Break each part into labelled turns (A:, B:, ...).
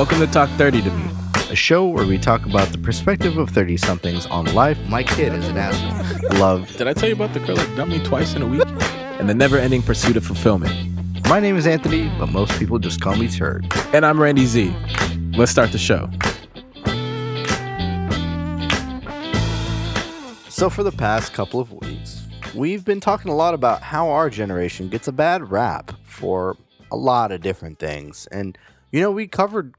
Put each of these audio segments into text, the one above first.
A: Welcome to Talk 30 to Me.
B: a show where we talk about the perspective of 30 somethings on life. My kid is an asshole. Love.
A: Did I tell you about the girl that dumped me twice in a week? And the never ending pursuit of fulfillment.
B: My name is Anthony, but most people just call me Turd.
A: And I'm Randy Z. Let's start the show.
B: So, for the past couple of weeks, we've been talking a lot about how our generation gets a bad rap for a lot of different things. And, you know, we covered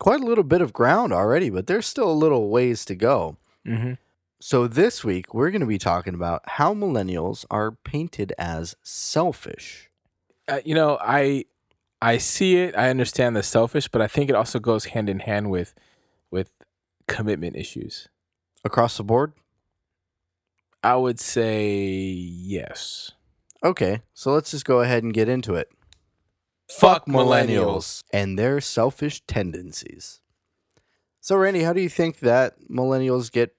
B: quite a little bit of ground already, but there's still a little ways to go.
A: Mm-hmm.
B: So, this week, we're going to be talking about how millennials are painted as selfish.
A: Uh, you know, I I see it. I understand the selfish, but I think it also goes hand in hand with with commitment issues.
B: Across the board?
A: I would say yes.
B: Okay, so let's just go ahead and get into it.
A: Fuck millennials
B: and their selfish tendencies. So, Randy, how do you think that millennials get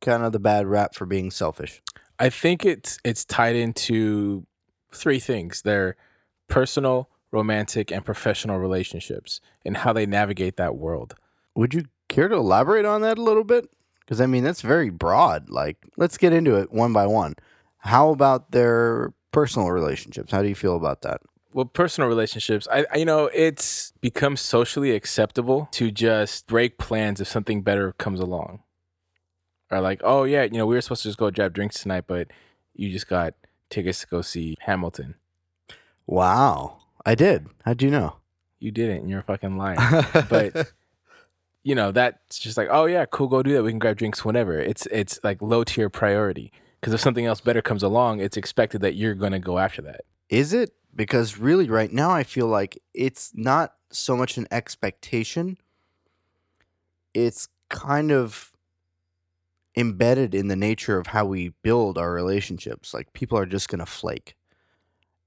B: kind of the bad rap for being selfish?
A: I think it's it's tied into three things: their personal, romantic, and professional relationships, and how they navigate that world.
B: Would you care to elaborate on that a little bit? Because, I mean, that's very broad. Like, let's get into it one by one. How about their personal relationships? How do you feel about that?
A: Well, personal relationships, I, I you know, it's become socially acceptable to just break plans if something better comes along. Or like, oh yeah, you know, we were supposed to just go grab drinks tonight, but you just got tickets to go see Hamilton.
B: Wow. I did. How'd you know?
A: You didn't, and you're a fucking liar. But you know, that's just like, oh yeah, cool, go do that. We can grab drinks whenever. It's it's like low tier priority. Because if something else better comes along, it's expected that you're gonna go after that.
B: Is it? Because really, right now, I feel like it's not so much an expectation, it's kind of embedded in the nature of how we build our relationships. Like, people are just going to flake.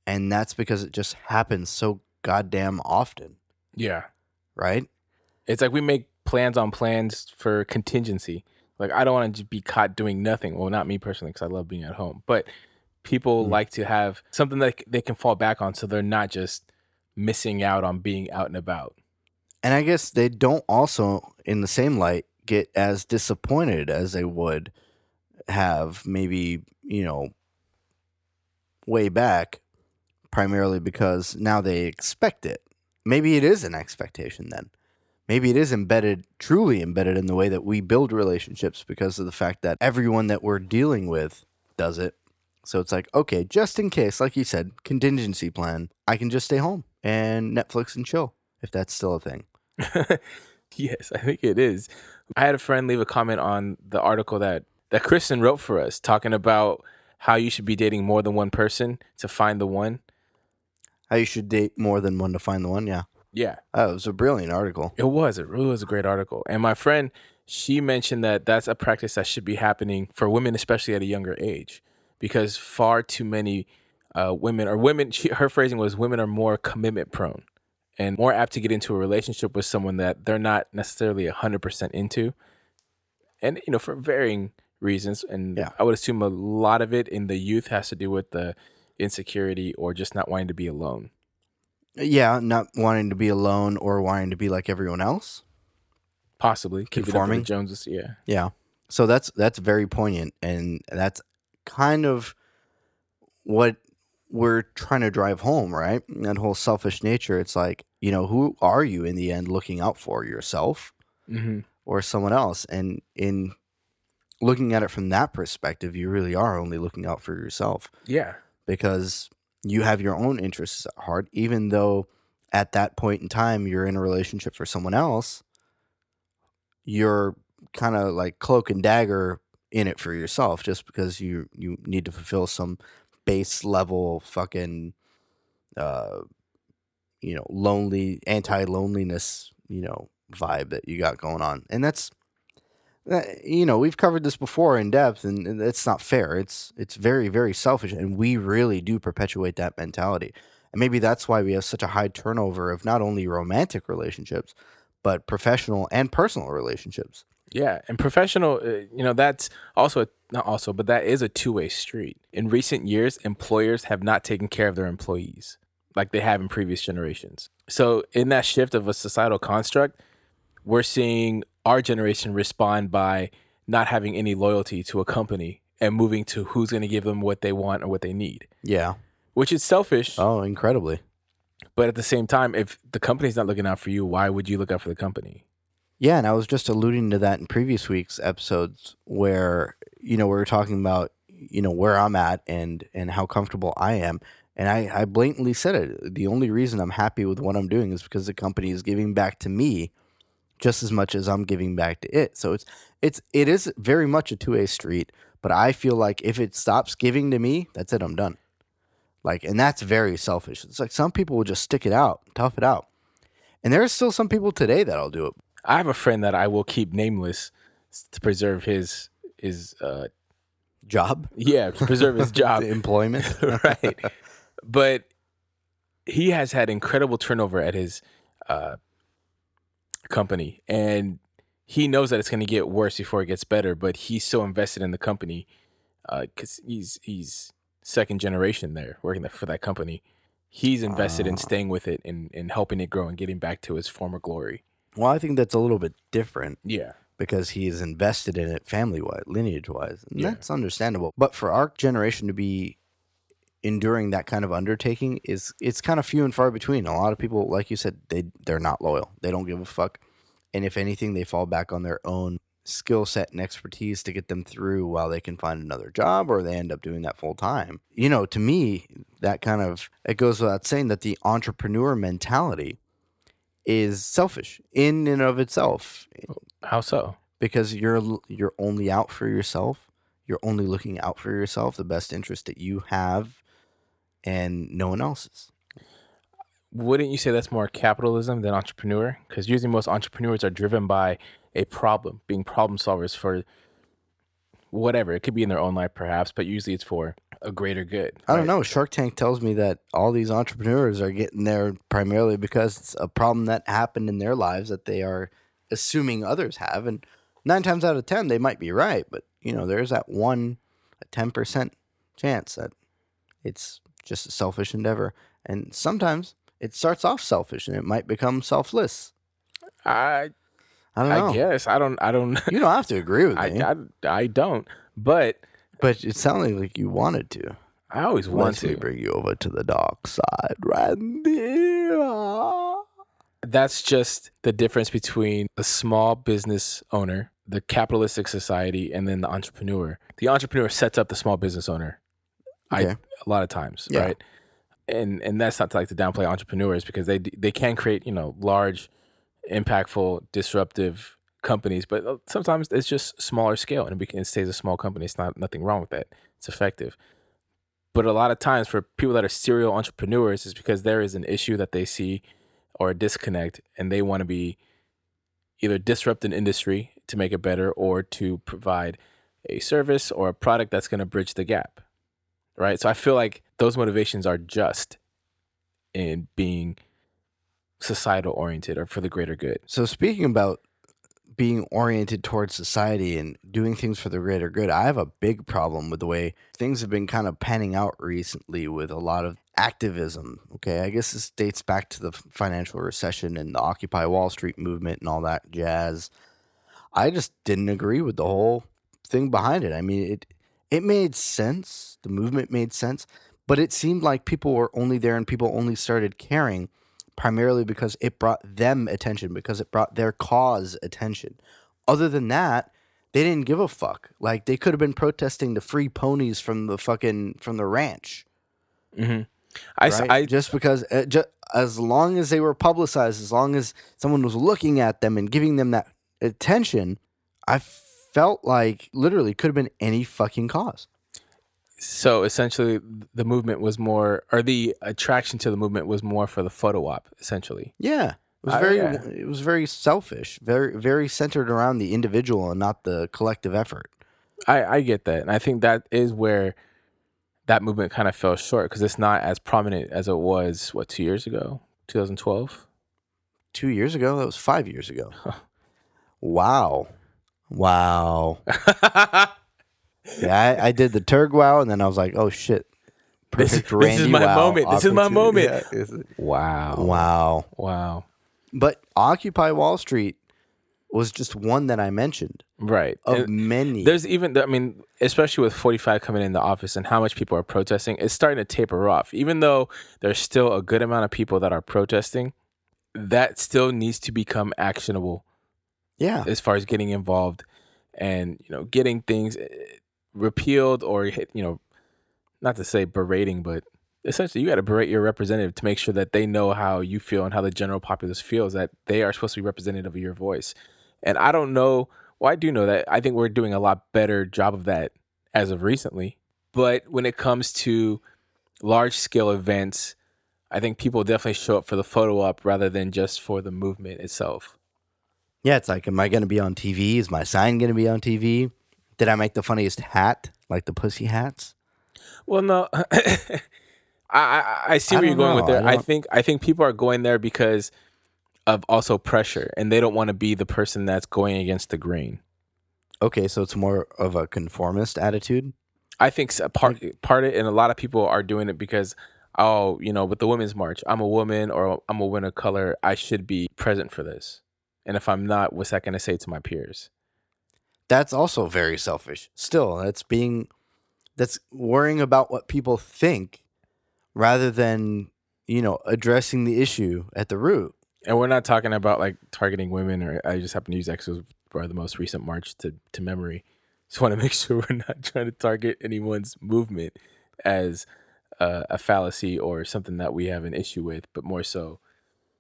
B: And that's because it just happens so goddamn often,
A: Yeah.
B: right?
A: It's like we make plans on plans for contingency. Like I don't want to just be caught doing nothing. Well, not me personally, because I love being at home. But people
B: Mm.
A: like to have something that they can fall back on, so they're not just missing out on being out and about.
B: And I guess they don't also, in the same light, get as disappointed as they would have maybe, you know, way back, primarily because now they expect it. Maybe it is an expectation then. Maybe it is embedded, truly embedded in the way that we build relationships because of the fact that everyone that we're dealing with does it. So it's like, okay, just in case, like you said, contingency plan, I can just stay home and Netflix and chill if that's still a thing.
A: yes, I think it is. I had a friend leave a comment on the article that that Kristen wrote for us, talking about how you should be dating more than one person to find the one.
B: How you should date more than one to find the one. Yeah.
A: Yeah,
B: Oh, it was a brilliant article.
A: It was. It really was a great article. And my friend, she mentioned that that's a practice that should be happening for women, especially at a younger age, because far too many uh, women or women. She, her phrasing was women are more commitment prone and more apt to get into a relationship with someone that they're not necessarily hundred percent into, and you know for varying reasons. And
B: Yeah.
A: I would assume a lot of it in the youth has to do with the insecurity or just not wanting to be alone.
B: Yeah, not wanting to be alone or wanting to be like everyone else.
A: Possibly keeping up with
B: Conforming?
A: Joneses. Yeah.
B: Yeah. So that's that's very poignant and that's kind of what we're trying to drive home, right? That whole selfish nature. It's like, you know, who are you in the end looking out for yourself
A: Mm-hmm.
B: or someone else? And in looking at it from that perspective, you really are only looking out for yourself.
A: Yeah.
B: because you have your own interests at heart, even though at that point in time you're in a relationship for someone else, you're kind of like cloak and dagger in it for yourself just because you you need to fulfill some base level fucking uh you know lonely anti loneliness you know vibe that you got going on. And that's that- you know we've covered this before in depth and and it's not fair. It's it's very very selfish and we really do perpetuate that mentality. And maybe that's why we have such a high turnover of not only romantic relationships but professional and personal relationships
A: Yeah, and professional, uh, you know, that's also a, not also, but that is a two way street. In recent years, employers have not taken care of their employees. like they have in previous generations. So in that shift of a societal construct, we're seeing our generation respond by not having any loyalty to a company and moving to who's going to give them what they want or what they need,
B: Yeah.
A: which is selfish.
B: Oh, incredibly.
A: But at the same time, if the company's not looking out for you, why would you look out for the company?
B: Yeah, and I was just alluding to that in previous week's episodes where you know we were talking about you know where I'm at and and how comfortable I am, and I I blatantly said it. The only reason I'm happy with what I'm doing is because the company is giving back to me just as much as I'm giving back to it. So it's it's it is very much a two way street. But I feel like if it stops giving to me, that's it. I'm done. Like, and that's very selfish. It's like some people will just stick it out, tough it out. And there are still some people today that'll do it.
A: I have a friend that I will keep nameless to preserve his his uh
B: Job,
A: yeah to preserve his job.
B: Employment.
A: right. But he has had incredible turnover at his uh company and he knows that it's going to get worse before it gets better but he's so invested in the company because he's he's second generation there working for that company. He's invested in
B: Ah.
A: staying with it and, and helping it grow and getting back to his former glory
B: Well, I think that's a little bit different
A: yeah
B: because he is invested in it family wise, lineage wise. And
A: Yeah.
B: that's understandable. But for our generation to be enduring that kind of undertaking is it's kind of few and far between. A lot of people, like you said, they they're not loyal. They don't give a fuck. And if anything, they fall back on their own skill set and expertise to get them through while they can find another job or they end up doing that full time. You know, to me, that kind of it goes without saying that the entrepreneur mentality is selfish in and of itself
A: how so
B: because you're you're only out for yourself. You're only looking out for yourself, the best interest that you have, and no one else's.
A: wouldn't you say that's more capitalism than entrepreneur? Because usually most entrepreneurs are driven by a problem, being problem solvers for whatever. It could be in their own life, perhaps, but usually it's for a greater good.
B: I don't know. Shark Tank tells me that all these entrepreneurs are getting there primarily because it's a problem that happened in their lives that they are assuming others have, and nine times out of ten they might be right, but you know there's that one 10% chance that it's just a selfish endeavor, and sometimes it starts off selfish and it might become selfless.
A: I
B: I don't know.
A: I guess I don't I don't
B: You don't have to agree with
A: I,
B: me,
A: I I don't. But
B: but it sounded like you wanted to.
A: I always want
B: Let me
A: to.
B: bring you over to the dark side, Randy.
A: That's just the difference between a small business owner, the capitalistic society, and then the entrepreneur. The entrepreneur sets up the small business owner. I
B: Okay.
A: a lot of times,
B: Yeah.
A: right? And and that's not to like to downplay entrepreneurs because they they can create you know large, impactful, disruptive companies, but uh, sometimes it's just smaller scale and it, stays a small company. It's not nothing wrong with that. It's effective. But a lot of times for people that are serial entrepreneurs is because there is an issue that they see or a disconnect and they want to be either disrupt an industry to make it better or to provide a service or a product that's going to bridge the gap right so i feel like those motivations are just in being societal oriented or for the greater good
B: So speaking about being oriented towards society and doing things for the greater good, I have a big problem with the way things have been kind of panning out recently with a lot of activism. Okay, I guess this dates back to the financial recession and the Occupy Wall Street movement and all that jazz. I just didn't agree with the whole thing behind it. I mean, it it made sense. The movement made sense, but it seemed like people were only there and people only started caring primarily because it brought them attention, because it brought their cause attention. Other than that, they didn't give a fuck. Like they could have been protesting the free ponies from the fucking from the ranch,
A: mm-hmm. I,
B: right?
A: I
B: just because uh, ju- as long as they were publicized, as long as someone was looking at them and giving them that attention, I felt like literally could have been any fucking cause.
A: So essentially the movement was more or the attraction to the movement was more for the photo op essentially
B: Yeah. It was
A: I-
B: very
A: yeah.
B: it was very selfish, very very centered around the individual and not the collective effort.
A: I, I get that. And I think that is where that movement kind of fell short because it's not as prominent as it was, what, two years ago? 2012?
B: 2 years ago, that was 5 years ago. wow. Wow. Yeah, I, I did the Turg wow and then I was like, "Oh shit.
A: This-
B: perfect
A: this is my
B: Wow
A: moment. This is my moment.
B: Yeah,
A: Wow.
B: wow.
A: Wow.
B: But Occupy Wall Street was just one that I mentioned
A: Right.
B: of
A: And
B: many.
A: there's even, I mean, especially with 45 coming in the office and how much people are protesting, it's starting to taper off. Even though there's still a good amount of people that are protesting, that still needs to become actionable
B: yeah.
A: as far as getting involved and you know getting things repealed or you know not to say berating but essentially you got to berate your representative to make sure that they know how you feel and how the general populace feels that they are supposed to be representative of your voice and i don't know well i do know that i think we're doing a lot better job of that as of recently but when it comes to large scale events i think people definitely show up for the photo op rather than just for the movement itself
B: Yeah, it's like, am I going to be on TV? Is my sign going to be on TV? Did I make the funniest hat, like the pussy hats?
A: Well, no, I, I I see
B: I
A: where you're
B: don't
A: going with
B: know.
A: there.
B: I
A: I, think I think people are going there because of also pressure, and they don't want to be the person that's going against the grain.
B: Okay, so it's more of a conformist attitude.
A: I think s- part mm. part of it, and a lot of people are doing it because oh, you know, with the women's march, I'm a woman or I'm a woman of color, I should be present for this, and if I'm not, what's that going to say to my peers?
B: That's also very selfish. Still, that's being that's worrying about what people think rather than, you know, addressing the issue at the root.
A: And we're not talking about like targeting women, or I just happen to use it was probably the most recent march to, to memory. Just want to make sure we're not trying to target anyone's movement as uh, a fallacy or something that we have an issue with, but more so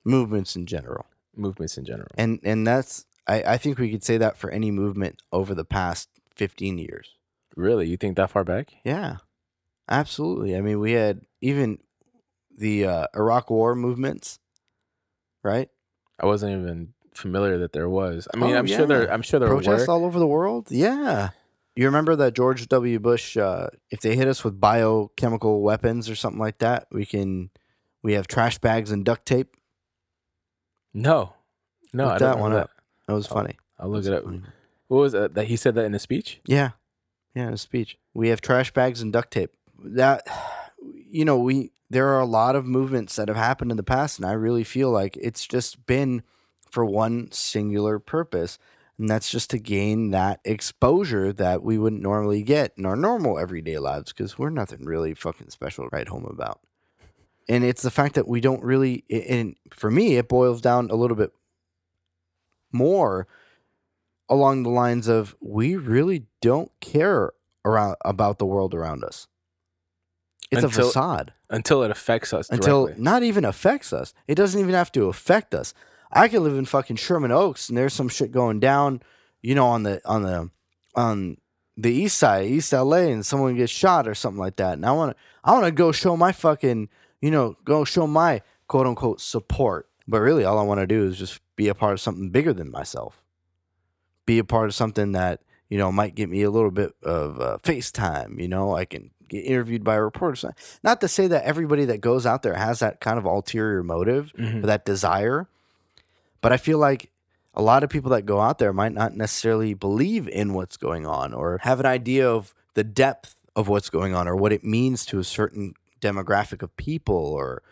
B: Movements in general.
A: movements in general.
B: And and that's I, I think we could say that for any movement over the past fifteen years.
A: Really, you think that far back?
B: Yeah. Absolutely. I mean we had even the uh, Iraq war movements, right?
A: I wasn't even familiar that there was. I mean,
B: Oh,
A: I'm sure there.
B: yeah.
A: I'm sure there
B: protests
A: were.
B: all over the world. Yeah. You remember that George W. Bush, uh, if they hit us with biochemical weapons or something like that, we can, we have trash bags and duct tape.
A: No, no,
B: Look
A: I don't
B: that one up. That was
A: Oh,
B: funny.
A: I'll look it up.
B: funny.
A: What was that? That he said that in a speech?
B: Yeah. Yeah, in a speech. We have trash bags and duct tape. That, you know, we, there are a lot of movements that have happened in the past, and I really feel like it's just been for one singular purpose. And that's just to gain that exposure that we wouldn't normally get in our normal everyday lives because we're nothing really fucking special right home about. And it's the fact that we don't really, and for me, it boils down a little bit more along the lines of we really don't care around about the world around us. It's a facade
A: Until it affects us
B: until
A: directly.
B: not even affects us. It doesn't even have to affect us. I could live in fucking Sherman Oaks and there's some shit going down, you know, on the on the on the east side, East LA, and someone gets shot or something like that. And I wanna I wanna go show my fucking, you know, go show my quote unquote support. But really all I wanna do is just be a part of something bigger than myself. Be a part of something that, you know, might get me a little bit of uh, FaceTime, you know, I can get interviewed by a reporter. Not to say that everybody that goes out there has that kind of ulterior motive
A: Mhm.
B: or that desire, but I feel like a lot of people that go out there might not necessarily believe in what's going on or have an idea of the depth of what's going on or what it means to a certain demographic of people or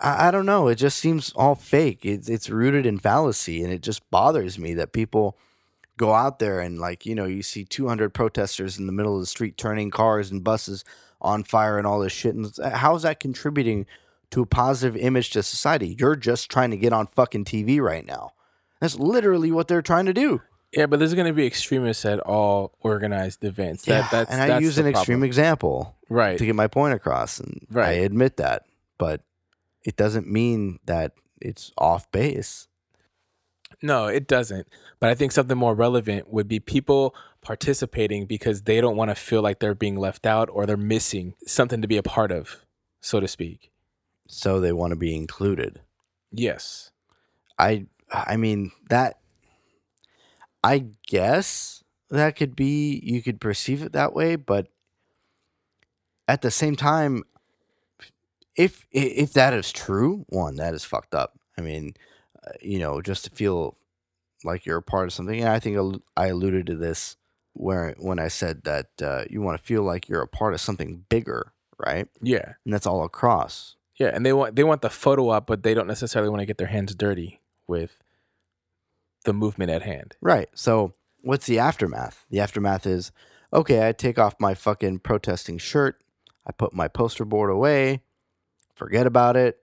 B: I, I don't know. It just seems all fake. It's it's rooted in fallacy, and it just bothers me that people go out there and like you know you see 200 protesters in the middle of the street turning cars and buses on fire and all this shit. And uh, how is that contributing to a positive image to society? You're just trying to get on fucking TV right now. That's literally what they're trying to do.
A: Yeah, but there's going to be extremists at all organized events.
B: Yeah,
A: That, that's,
B: and I
A: that's
B: use an extreme example
A: Right.
B: to get my point across, and I admit that, but it doesn't mean that it's off base.
A: No, it doesn't. But I think something more relevant would be people participating because they don't want to feel like they're being left out or they're missing something to be a part of, so to speak.
B: So they want to be included.
A: Yes.
B: I I mean that I guess that could be you could perceive it that way, but at the same time if if that is true, one that is fucked up. I mean, uh, you know, just to feel like you're a part of something. And I think I alluded to this where when I said that uh, you want to feel like you're a part of something bigger right?
A: Yeah.
B: And that's all across.
A: Yeah, and they want they want the photo op, but they don't necessarily want to get their hands dirty with the movement at hand.
B: Right. So what's the aftermath? The aftermath is okay, I take off my fucking protesting shirt, I put my poster board away, forget about it,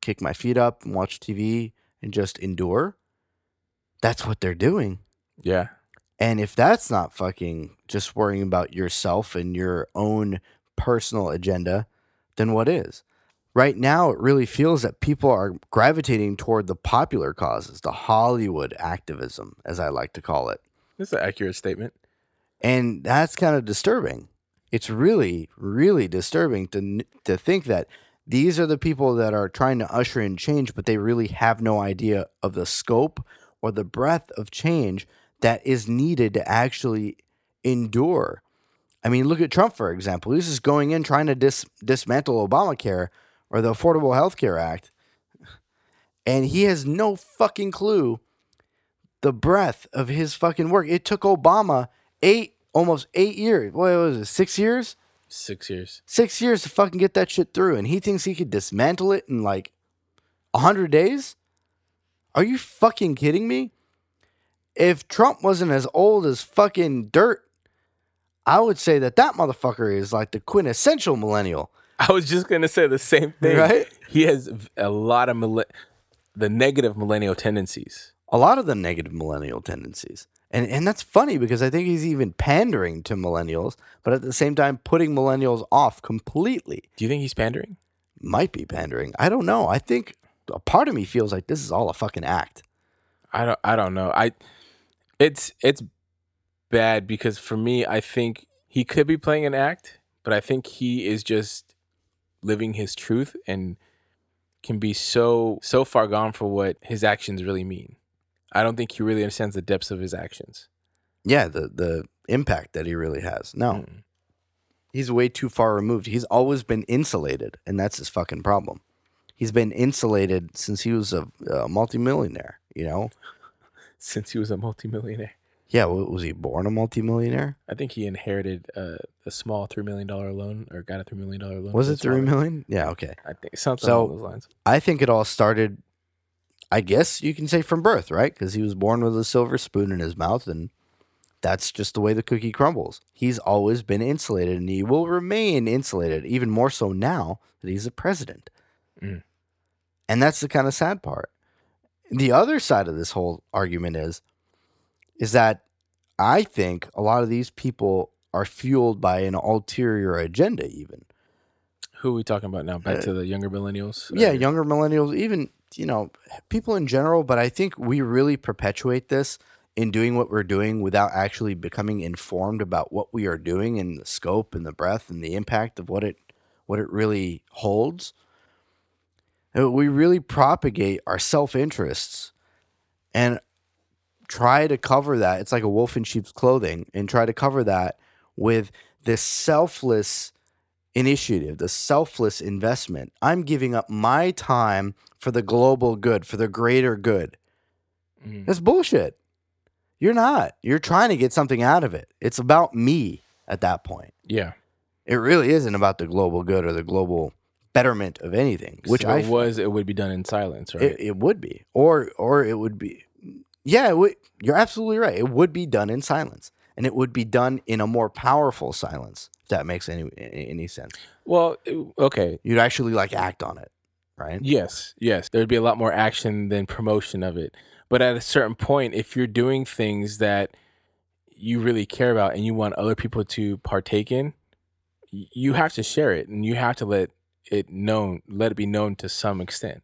B: kick my feet up and watch TV and just endure. That's what they're doing.
A: Yeah.
B: And if that's not fucking just worrying about yourself and your own personal agenda, then what is? Right now, it really feels that people are gravitating toward the popular causes, the Hollywood activism, as I like to call it.
A: That's an accurate statement.
B: And that's kind of disturbing. It's really, really disturbing to, to think that these are the people that are trying to usher in change, but they really have no idea of the scope or the breadth of change that is needed to actually endure. I mean, look at Trump, for example. He's just going in trying to dis- dismantle Obamacare or the Affordable Health Care Act. And he has no fucking clue the breadth of his fucking work. It took Obama eight, almost eight years. What was it, six years?
A: Six years.
B: Six years to fucking get that shit through. And he thinks he could dismantle it in like a 100 days? Are you fucking kidding me? If Trump wasn't as old as fucking dirt, I would say that that motherfucker is like the quintessential millennial.
A: I was just gonna say the same thing.
B: Right?
A: He has a lot of mille- the negative millennial tendencies.
B: A lot of the negative millennial tendencies. And and that's funny because I think he's even pandering to millennials, but at the same time putting millennials off completely.
A: Do you think he's pandering?
B: Might be pandering. I don't know. I think a part of me feels like this is all a fucking act.
A: I don't. I don't know. I. It's it's bad because for me, I think he could be playing an act, but I think he is just living his truth and can be so so far gone for what his actions really mean. I don't think he really understands the depths of his actions.
B: Yeah, the the impact that he really has. No.
A: Mm.
B: He's way too far removed. He's always been insulated, and that's his fucking problem. He's been insulated since he was a, a multimillionaire, you know?
A: Since he was a multimillionaire,
B: Yeah, wa- was he born a multimillionaire?
A: I think he inherited a, a small three million dollar loan or got a three million dollar loan.
B: Was it three Yeah, okay.
A: I think something
B: So-
A: along those lines.
B: I think it all started, I guess you can say from birth, right? Because he was born with a silver spoon in his mouth, and that's just the way the cookie crumbles. He's always been insulated, and he will remain insulated, even more so now that he's a president.
A: Mm.
B: And that's the kind of sad part. The other side of this whole argument is, is that I think a lot of these people are fueled by an ulterior agenda, even.
A: Who are we talking about now? Back
B: Uh,
A: to the younger millennials.
B: yeah, younger millennials, even you know, people in general. But I think we really perpetuate this in doing what we're doing without actually becoming informed about what we are doing and the scope and the breadth and the impact of what it what it really holds. Uh, We really propagate our self interests and try to cover that. It's like a wolf in sheep's clothing, and try to cover that with this selfless initiative, the selfless investment. I'm giving up my time for the global good, for the greater good.
A: mhm.
B: That's bullshit. You're not. You're trying to get something out of it. It's about me at that point.
A: Yeah.
B: It really isn't about the global good or the global betterment of anything, which
A: so
B: I
A: was, it would be done in silence, right?
B: it, it would be, or or it would be. Yeah, it would, you're absolutely right. It would be done in silence, and it would be done in a more powerful silence. If that makes any any sense,
A: well, uh, okay.
B: you'd actually like act on it, right?
A: Yes, yes. There'd be a lot more action than promotion of it. But at a certain point, if you're doing things that you really care about and you want other people to partake in, you have to share it and you have to let it known, let it be known to some extent.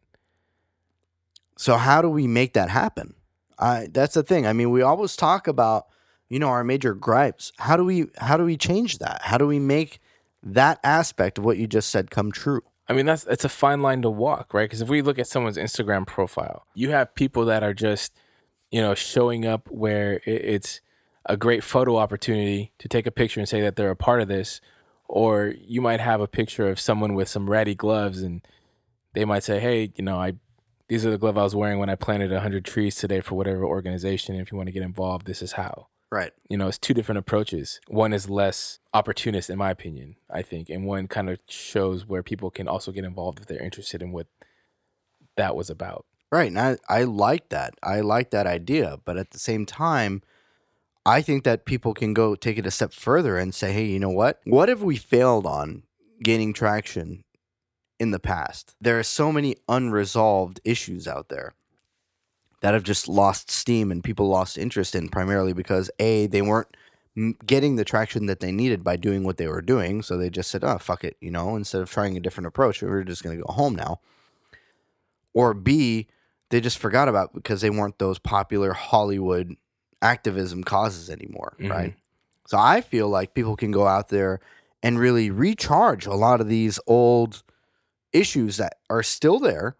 B: So how do we make that happen? I that's the thing. I mean, we always talk about you know our major gripes. How do we how do we change that? How do we make that aspect of what you just said come true?
A: I mean, that's it's a fine line to walk, right? Because if we look at someone's Instagram profile, you have people that are just, you know, showing up where it's a great photo opportunity to take a picture and say that they're a part of this, or you might have a picture of someone with some ratty gloves and they might say, "Hey, you know, I these are the gloves I was wearing when I planted hundred trees today for whatever organization. If you want to get involved, this is how."
B: Right.
A: You know, it's two different approaches. One is less opportunist, in my opinion, I think, and one kind of shows where people can also get involved if they're interested in what that was about.
B: Right. And I, I like that. I like that idea. But at the same time, I think that people can go take it a step further and say, hey, you know what? What have we failed on gaining traction in the past? There are so many unresolved issues out there that have just lost steam and people lost interest in primarily because A, they weren't getting the traction that they needed by doing what they were doing. So they just said, oh, fuck it. You know, instead of trying a different approach, we're just going to go home now. Or B, they just forgot about because they weren't those popular Hollywood activism causes anymore,
A: Mhm.
B: right? So I feel like people can go out there and really recharge a lot of these old issues that are still there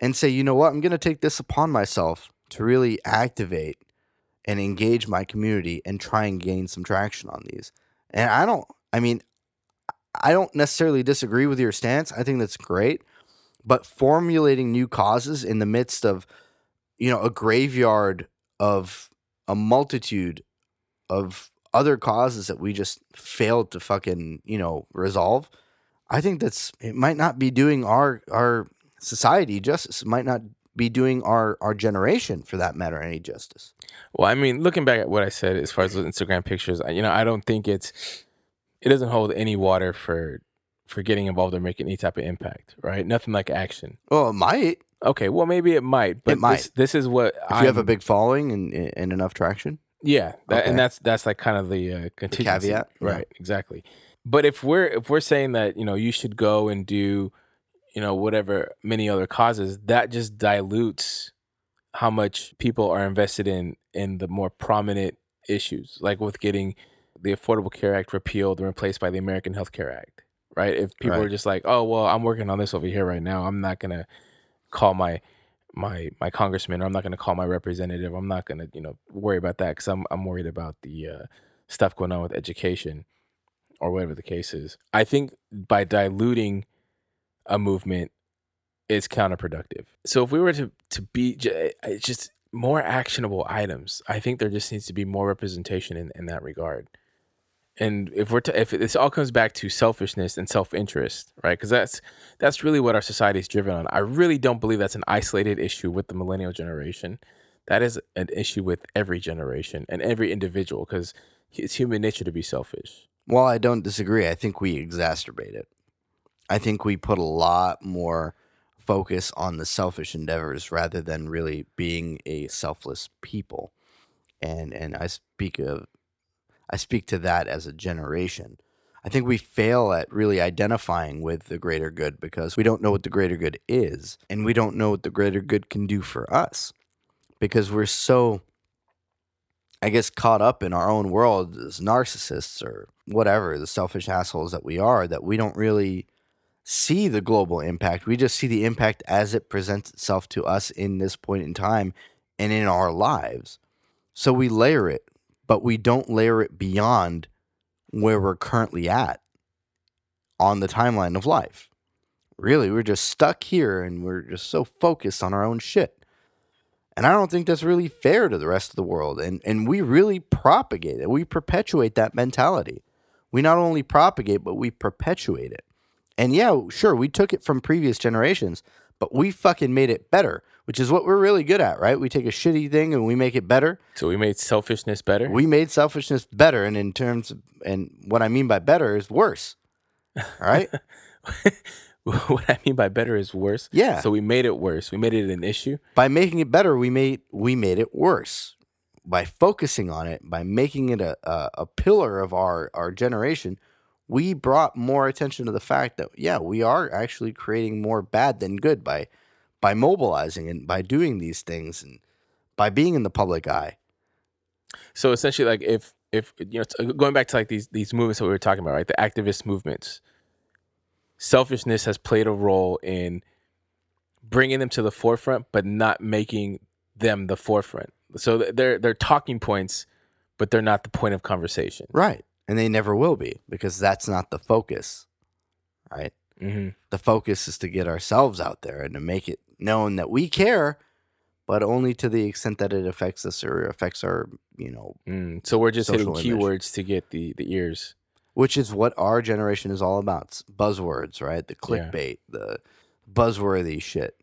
B: and say, you know what, I'm going to take this upon myself to really activate and engage my community and try and gain some traction on these. And I don't, I mean, I don't necessarily disagree with your stance. I think that's great. But formulating new causes in the midst of, you know, a graveyard of a multitude of other causes that we just failed to fucking, you know, resolve. I think that's it might not be doing our our society justice. It might not be doing our our generation for that matter any justice.
A: Well, I mean, looking back at what I said as far as those Instagram pictures, I- you know, I don't think it's it doesn't hold any water for for getting involved or making any type of impact, right? Nothing like action.
B: Well, it might
A: Okay, well, maybe it might, but
B: might.
A: This, this is what
B: if you have a big following and, and enough traction.
A: yeah, that,
B: Okay.
A: and that's that's like kind of the uh, contingency,
B: caveat, yeah.
A: right? Exactly. But if we're if we're saying that you know you should go and do you know whatever many other causes, that just dilutes how much people are invested in in the more prominent issues, like with getting the Affordable Care Act repealed and replaced by the American Health Care Act, right? If people are just like, oh well, I'm working on this over here right now, I'm not gonna call my my my congressman or I'm not going to call my representative. I'm not going to, you know, worry about that cuz I'm I'm worried about the uh, stuff going on with education or whatever the case is. I think by diluting a movement is counterproductive. So if we were to to be eh, just more actionable items, I think there just needs to be more representation in, in that regard. And if we're to, if this all comes back to selfishness and self interest, right? Because that's that's really what our society is driven on. I really don't believe that's an isolated issue with the millennial generation. That is an issue with every generation and every individual because it's human nature to be selfish.
B: Well, I don't disagree. I think we exacerbate it. I think we put a lot more focus on the selfish endeavors rather than really being a selfless people. And and I speak of I speak to that as a generation. I think we fail at really identifying with the greater good because we don't know what the greater good is and we don't know what the greater good can do for us because we're so I guess caught up in our own world as narcissists or whatever, the selfish assholes that we are, that we don't really see the global impact. We just see the impact as it presents itself to us in this point in time and in our lives. So we layer it, but we don't layer it beyond where we're currently at on the timeline of life. Really, we're just stuck here and we're just so focused on our own shit. And I don't think that's really fair to the rest of the world. And and we really propagate it. We perpetuate that mentality. We not only propagate, but we perpetuate it. And yeah, sure, we took it from previous generations, but we fucking made it better, which is what we're really good at, right? We take a shitty thing and we make it better.
A: So we made selfishness better.
B: We made selfishness better, and in terms of, and what I mean by better is worse. All right?
A: what I mean by better is worse.
B: Yeah.
A: So we made it worse. We made it an issue.
B: by making it better, we made we made it worse. By focusing on it, by making it a, a, a pillar of our, our generation, we brought more attention to the fact that yeah, we are actually creating more bad than good by by mobilizing and by doing these things and by being in the public eye.
A: So essentially, like if if you know, uh, going back to like these these movements that we were talking about, right? The activist movements. Selfishness has played a role in bringing them to the forefront, but not making them the forefront. So they're they're talking points, but they're not the point of conversation.
B: Right. And they never will be because that's not the focus. Right?
A: Mm-hmm.
B: the focus is to get ourselves out there and to make it known that we care, but only to the extent that it affects us or affects our, you know,
A: Mm, so we're just hitting keywords to get the the ears.
B: which is what our generation is all about. It's buzzwords, right? The
A: Yeah.
B: clickbait, the buzzworthy shit.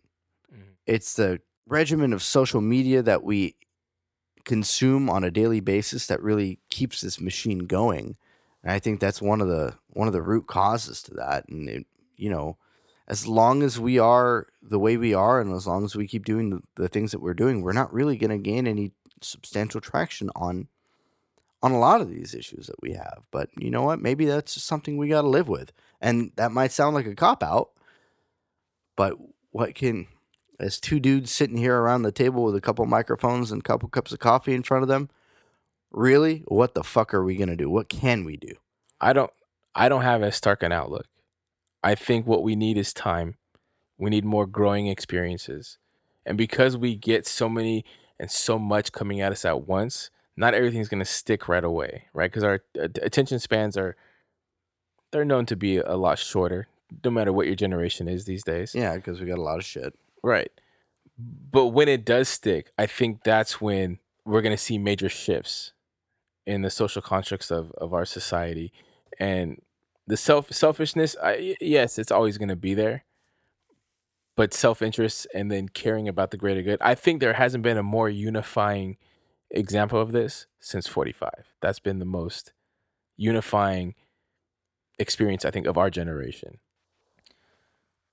A: Mhm.
B: It's the regimen of social media that we consume on a daily basis that really keeps this machine going. And I think that's one of the one of the root causes to that. And it, you know, as long as we are the way we are, and as long as we keep doing the, the things that we're doing, we're not really going to gain any substantial traction on on a lot of these issues that we have. But you know what? Maybe that's just something we got to live with. And that might sound like a cop out, but what can as two dudes sitting here around the table with a couple microphones and a couple cups of coffee in front of them, really, what the fuck are we going to do? What can we do?
A: I don't I don't have as stark an outlook. I think what we need is time. We need more growing experiences. And because we get so many and so much coming at us at once, not everything's going to stick right away, right? Cuz our attention spans are they're known to be a lot shorter no matter what your generation is these days.
B: Yeah, because we got a lot of shit.
A: Right. But when it does stick, I think that's when we're going to see major shifts in the social constructs of, of our society. And the self selfishness, I, yes, it's always going to be there. But self interest and then caring about the greater good, I think there hasn't been a more unifying example of this since 45. That's been the most unifying experience, I think, of our generation.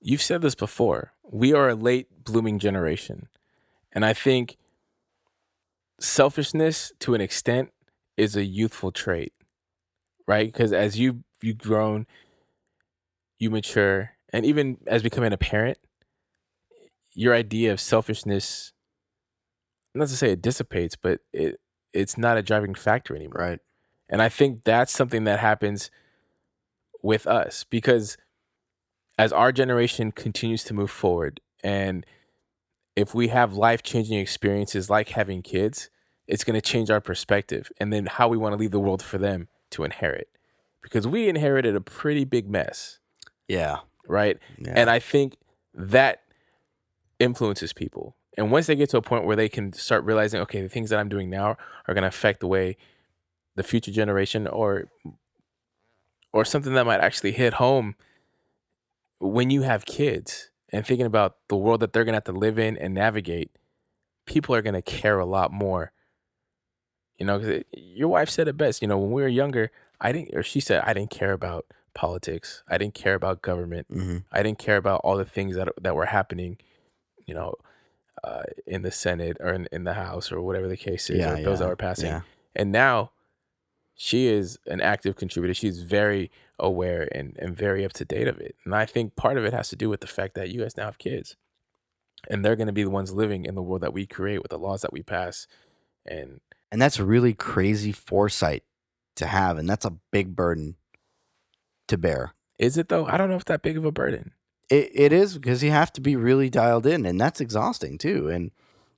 A: You've said this before. We are a late blooming generation. And I think selfishness to an extent is a youthful trait, right? Because as you you've grown, you mature, and even as becoming a parent, your idea of selfishness, not to say it dissipates, but it it's not a driving factor anymore.
B: Right.
A: And I think that's something that happens with us because as our generation continues to move forward and if we have life-changing experiences like having kids, it's going to change our perspective and then how we want to leave the world for them to inherit. Because we inherited a pretty big mess,
B: Yeah.
A: right?
B: Yeah.
A: And I think that influences people. And once they get to a point where they can start realizing, okay, the things that I'm doing now are going to affect the way the future generation or or something that might actually hit home when you have kids and thinking about the world that they're going to have to live in and navigate, people are going to care a lot more. You know, 'cause it- your wife said it best. You know, when we were younger, I didn't, or she said, I didn't care about politics. I didn't care about government.
B: hmm
A: I didn't care about all the things that that were happening, you know, uh, in the Senate or in, in the House or whatever the case is,
B: Yeah.
A: or those that were passing.
B: Yeah.
A: And now she is an active contributor. She's very aware and, and very up to date of it. And I think part of it has to do with the fact that you guys now have kids. And they're going to be the ones living in the world that we create with the laws that we pass. And
B: And that's really crazy foresight to have. And that's a big burden to bear.
A: is it though? I don't know if that big of a burden.
B: It, it is because you have to be really dialed in, and that's exhausting too. And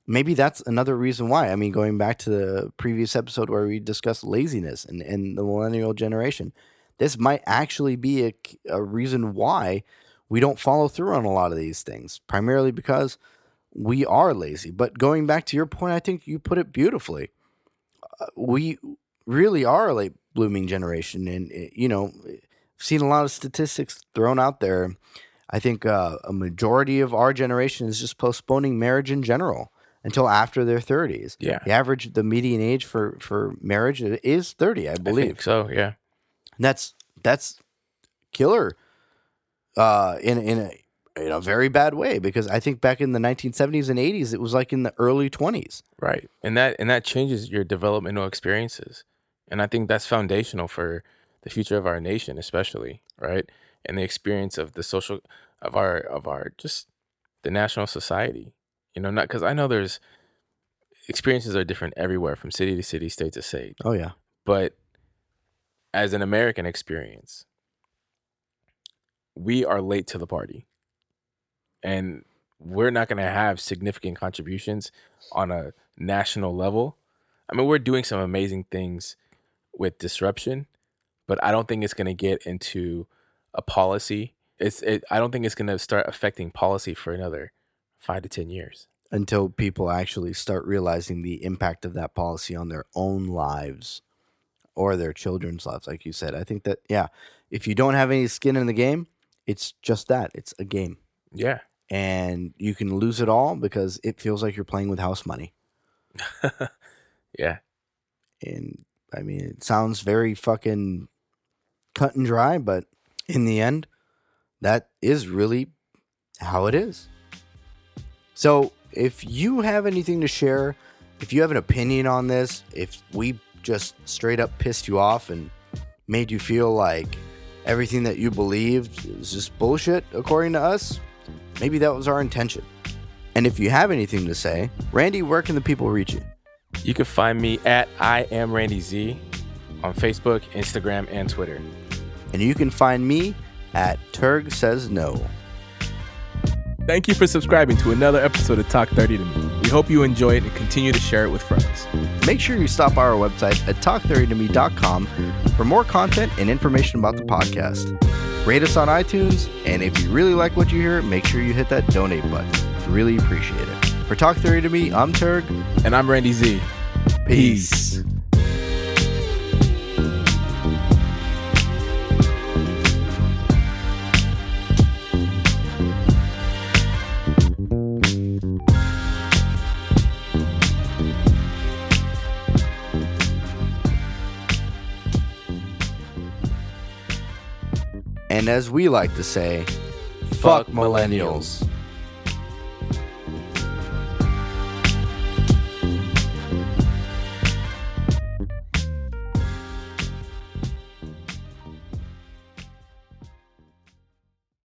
B: maybe that's another reason why. I mean, going back to the previous episode where we discussed laziness and, and the millennial generation, this might actually be a, a reason why we don't follow through on a lot of these things, primarily because we are lazy. But going back to your point, I think you put it beautifully. Uh, we really are a late blooming generation, and uh, you know, seen a lot of statistics thrown out there. I think uh, a majority of our generation is just postponing marriage in general until after their 30s.
A: Yeah.
B: The average, the median age for for marriage is 30, I
A: I
B: believe.
A: think so. Yeah.
B: And that's that's killer uh, in in a in a very bad way because I think back in the 1970s and 80s it was like in the early 20s.
A: Right. And that and that changes your developmental experiences. And I think that's foundational for the future of our nation especially, right? And the experience of the social of our of our just the national society. You know, not cuz I know there's experiences are different everywhere from city to city, state to state.
B: Oh yeah.
A: But as an American experience, we are late to the party. And we're not going to have significant contributions on a national level. I mean, we're doing some amazing things with disruption, but I don't think it's going to get into a policy. It's it, I don't think it's going to start affecting policy for another 5 to 10 years.
B: until people actually start realizing the impact of that policy on their own lives or their children's lives like you said i think that yeah if you don't have any skin in the game it's just that it's a game
A: Yeah.
B: and you can lose it all because it feels like you're playing with house money
A: yeah.
B: and i mean it sounds very fucking cut and dry but in the end that is really how it is so if you have anything to share if you have an opinion on this if we just straight up pissed you off and made you feel like everything that you believed is just bullshit according to us maybe that was our intention and if you have anything to say randy where can the people reach you
A: You can find me at I am Randy Z on Facebook, Instagram, and Twitter.
B: and you can find me at Turg Says No.
A: Thank you for subscribing to another episode of Talk 30 to Me. We hope you enjoy it and continue to share it with friends.
B: Make sure you stop by our website at talk30tome.com for more content and information about the podcast. Rate us on iTunes, and if you really like what you hear, make sure you hit that donate button. Really appreciate it. For Talk 30 to Me, I'm Turg.
A: And I'm Randy Z.
B: Peace. And as we like to say, fuck,
A: Fuck
B: millennials.